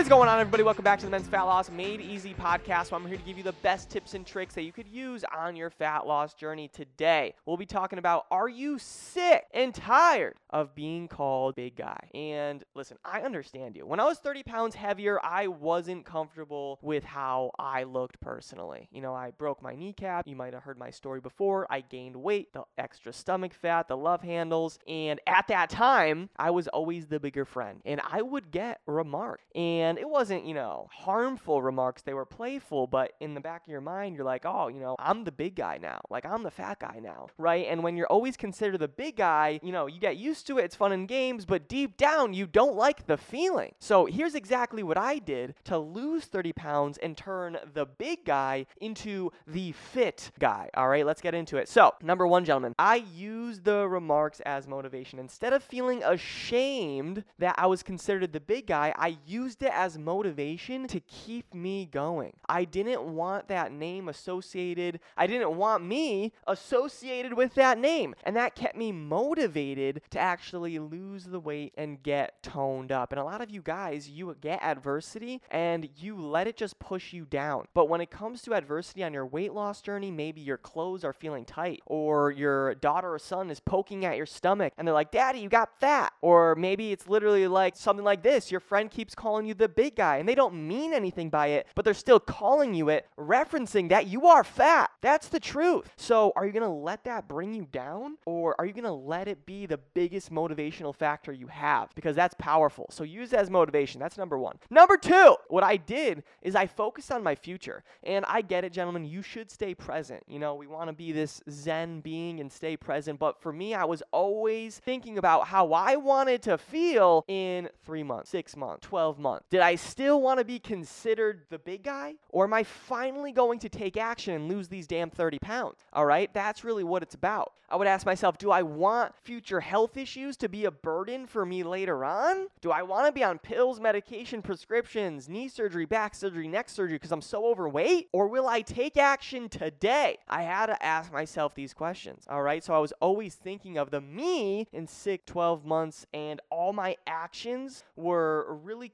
What is going on, everybody? Welcome back to the Men's Fat Loss Made Easy podcast. where I'm here to give you the best tips and tricks that you could use on your fat loss journey today. We'll be talking about are you sick and tired of being called big guy? And listen, I understand you. When I was 30 pounds heavier, I wasn't comfortable with how I looked personally. You know, I broke my kneecap. You might have heard my story before. I gained weight, the extra stomach fat, the love handles. And at that time, I was always the bigger friend. And I would get remarked. And and it wasn't, you know, harmful remarks. They were playful, but in the back of your mind, you're like, oh, you know, I'm the big guy now. Like, I'm the fat guy now, right? And when you're always considered the big guy, you know, you get used to it. It's fun and games, but deep down, you don't like the feeling. So here's exactly what I did to lose 30 pounds and turn the big guy into the fit guy. All right, let's get into it. So, number one, gentlemen, I use the remarks as motivation. Instead of feeling ashamed that I was considered the big guy, I used it as motivation to keep me going. I didn't want that name associated, I didn't want me associated with that name. And that kept me motivated to actually lose the weight and get toned up. And a lot of you guys, you get adversity and you let it just push you down. But when it comes to adversity on your weight loss journey, maybe your clothes are feeling tight, or your daughter or son is poking at your stomach and they're like, Daddy, you got fat. Or maybe it's literally like something like this your friend keeps calling you the big guy and they don't mean anything by it, but they're still calling you it, referencing that you are fat. That's the truth. So, are you going to let that bring you down or are you going to let it be the biggest motivational factor you have? Because that's powerful. So, use as motivation. That's number one. Number two, what I did is I focused on my future. And I get it, gentlemen, you should stay present. You know, we want to be this Zen being and stay present. But for me, I was always thinking about how I wanted to feel in three months, six months, 12 months. Did I still want to be considered the big guy? Or am I finally going to take action and lose these damn 30 pounds? All right, that's really what it's about. I would ask myself, do I want future health issues to be a burden for me later on? Do I want to be on pills, medication, prescriptions, knee surgery, back surgery, neck surgery because I'm so overweight? Or will I take action today? I had to ask myself these questions. All right, so I was always thinking of the me in six, 12 months, and all my actions were really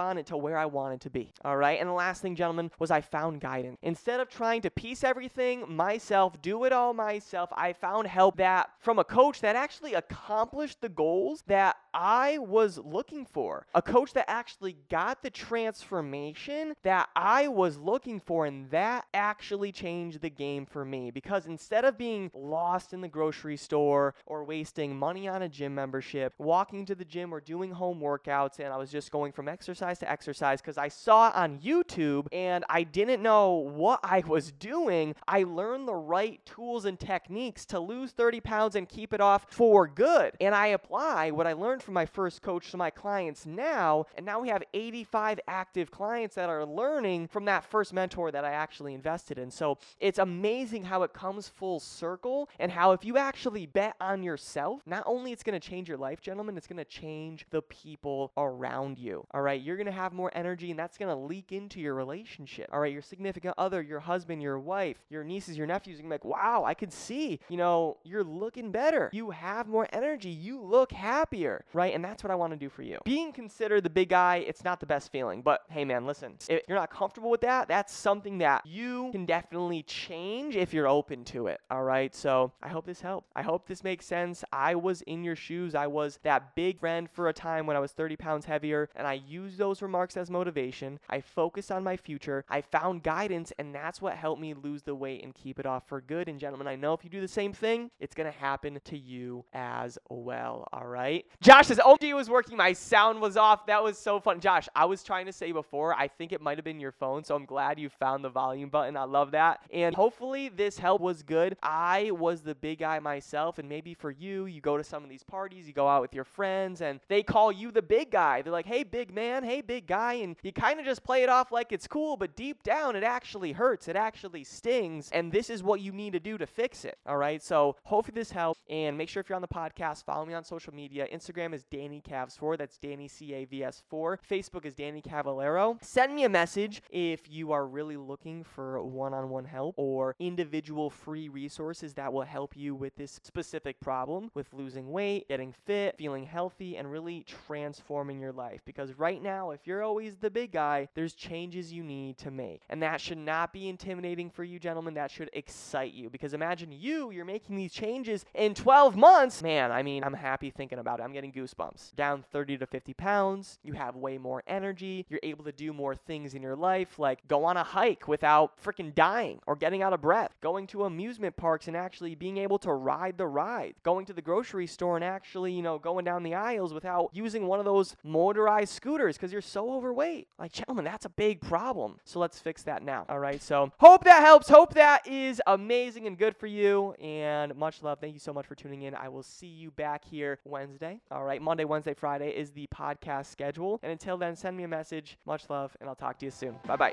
correspondent to where I wanted to be. All right. And the last thing, gentlemen, was I found guidance. Instead of trying to piece everything myself, do it all myself, I found help that from a coach that actually accomplished the goals that I was looking for. A coach that actually got the transformation that I was looking for. And that actually changed the game for me because instead of being lost in the grocery store or wasting money on a gym membership, walking to the gym or doing home workouts, and I was just going from exercise to exercise because I saw on YouTube and I didn't know what I was doing, I learned the right tools and techniques to lose 30 pounds and keep it off for good. And I apply what I learned from my first coach to my clients now. And now we have 85 active clients that are learning from that first mentor that I actually invested in. So it's amazing how it comes full circle and how if you actually bet on yourself, not only it's going to change your life, gentlemen, it's going to change the people around you. All right. You're going to have more energy and that's going to leak into your relationship. All right. Your significant other, your husband, your wife, your nieces, your nephews, you're like, wow, I can see, you know, you're looking better. You have more energy. You look happier. Right. And that's what I want to do for you. Being considered the big guy, it's not the best feeling. But hey, man, listen, if you're not comfortable with that, that's something that you can definitely change if you're open to it. All right. So I hope this helped. I hope this makes sense. I was in your shoes. I was that big friend for a time when I was 30 pounds heavier, and I used those remarks as motivation. I focused on my future. I found guidance, and that's what helped me lose the weight and keep it off for good. And gentlemen, I know if you do the same thing, it's going to happen to you as well. All right. Josh says, oh, OMG was working. My sound was off. That was so fun. Josh, I was trying to say before, I think it might have been your phone. So I'm glad you found the volume button. I love that. And hopefully this help was good. I was the big guy myself. And maybe for you, you go to some of these parties, you go out with your friends, and they call you the big guy. They're like, hey, big man, hey, big guy, and you kind of just play it off like it's cool, but deep down, it actually hurts. It actually stings. And this is what you need to do to fix it. All right. So hopefully this helps. And make sure if you're on the podcast, follow me on social media. Instagram is Danny Cavs4. That's Danny C A V S 4. Facebook is Danny Cavallero. Send me a message if you are really looking for one on one help or individual free resources that will help you with this specific problem with losing weight, getting fit, feeling healthy, and really transforming your life. Because right now, if you're always the big guy, there's changes you need to make. And that should not be intimidating for you, gentlemen. That should excite you. Because imagine you, you're making these changes in 12 months. Man, I mean, I'm happy thinking about it. I'm getting goosebumps. Down 30 to 50 pounds, you have way more energy, you're able to do more things in your life, like go on a hike without freaking dying or getting out of breath, going to amusement parks and actually being able to ride the ride, going to the grocery store and actually, you know, going down the aisles without using one of those motorized scooters because you're so overweight. Like, gentlemen, that's a big problem. So let's fix that now. All right. So hope that helps. Hope that is amazing and good for you. And much love. Thank you so much for tuning in. I will see you back here Wednesday. All right. Monday, Wednesday, Friday is the podcast schedule. And until then, send me a message. Much love, and I'll talk to you soon. Bye bye.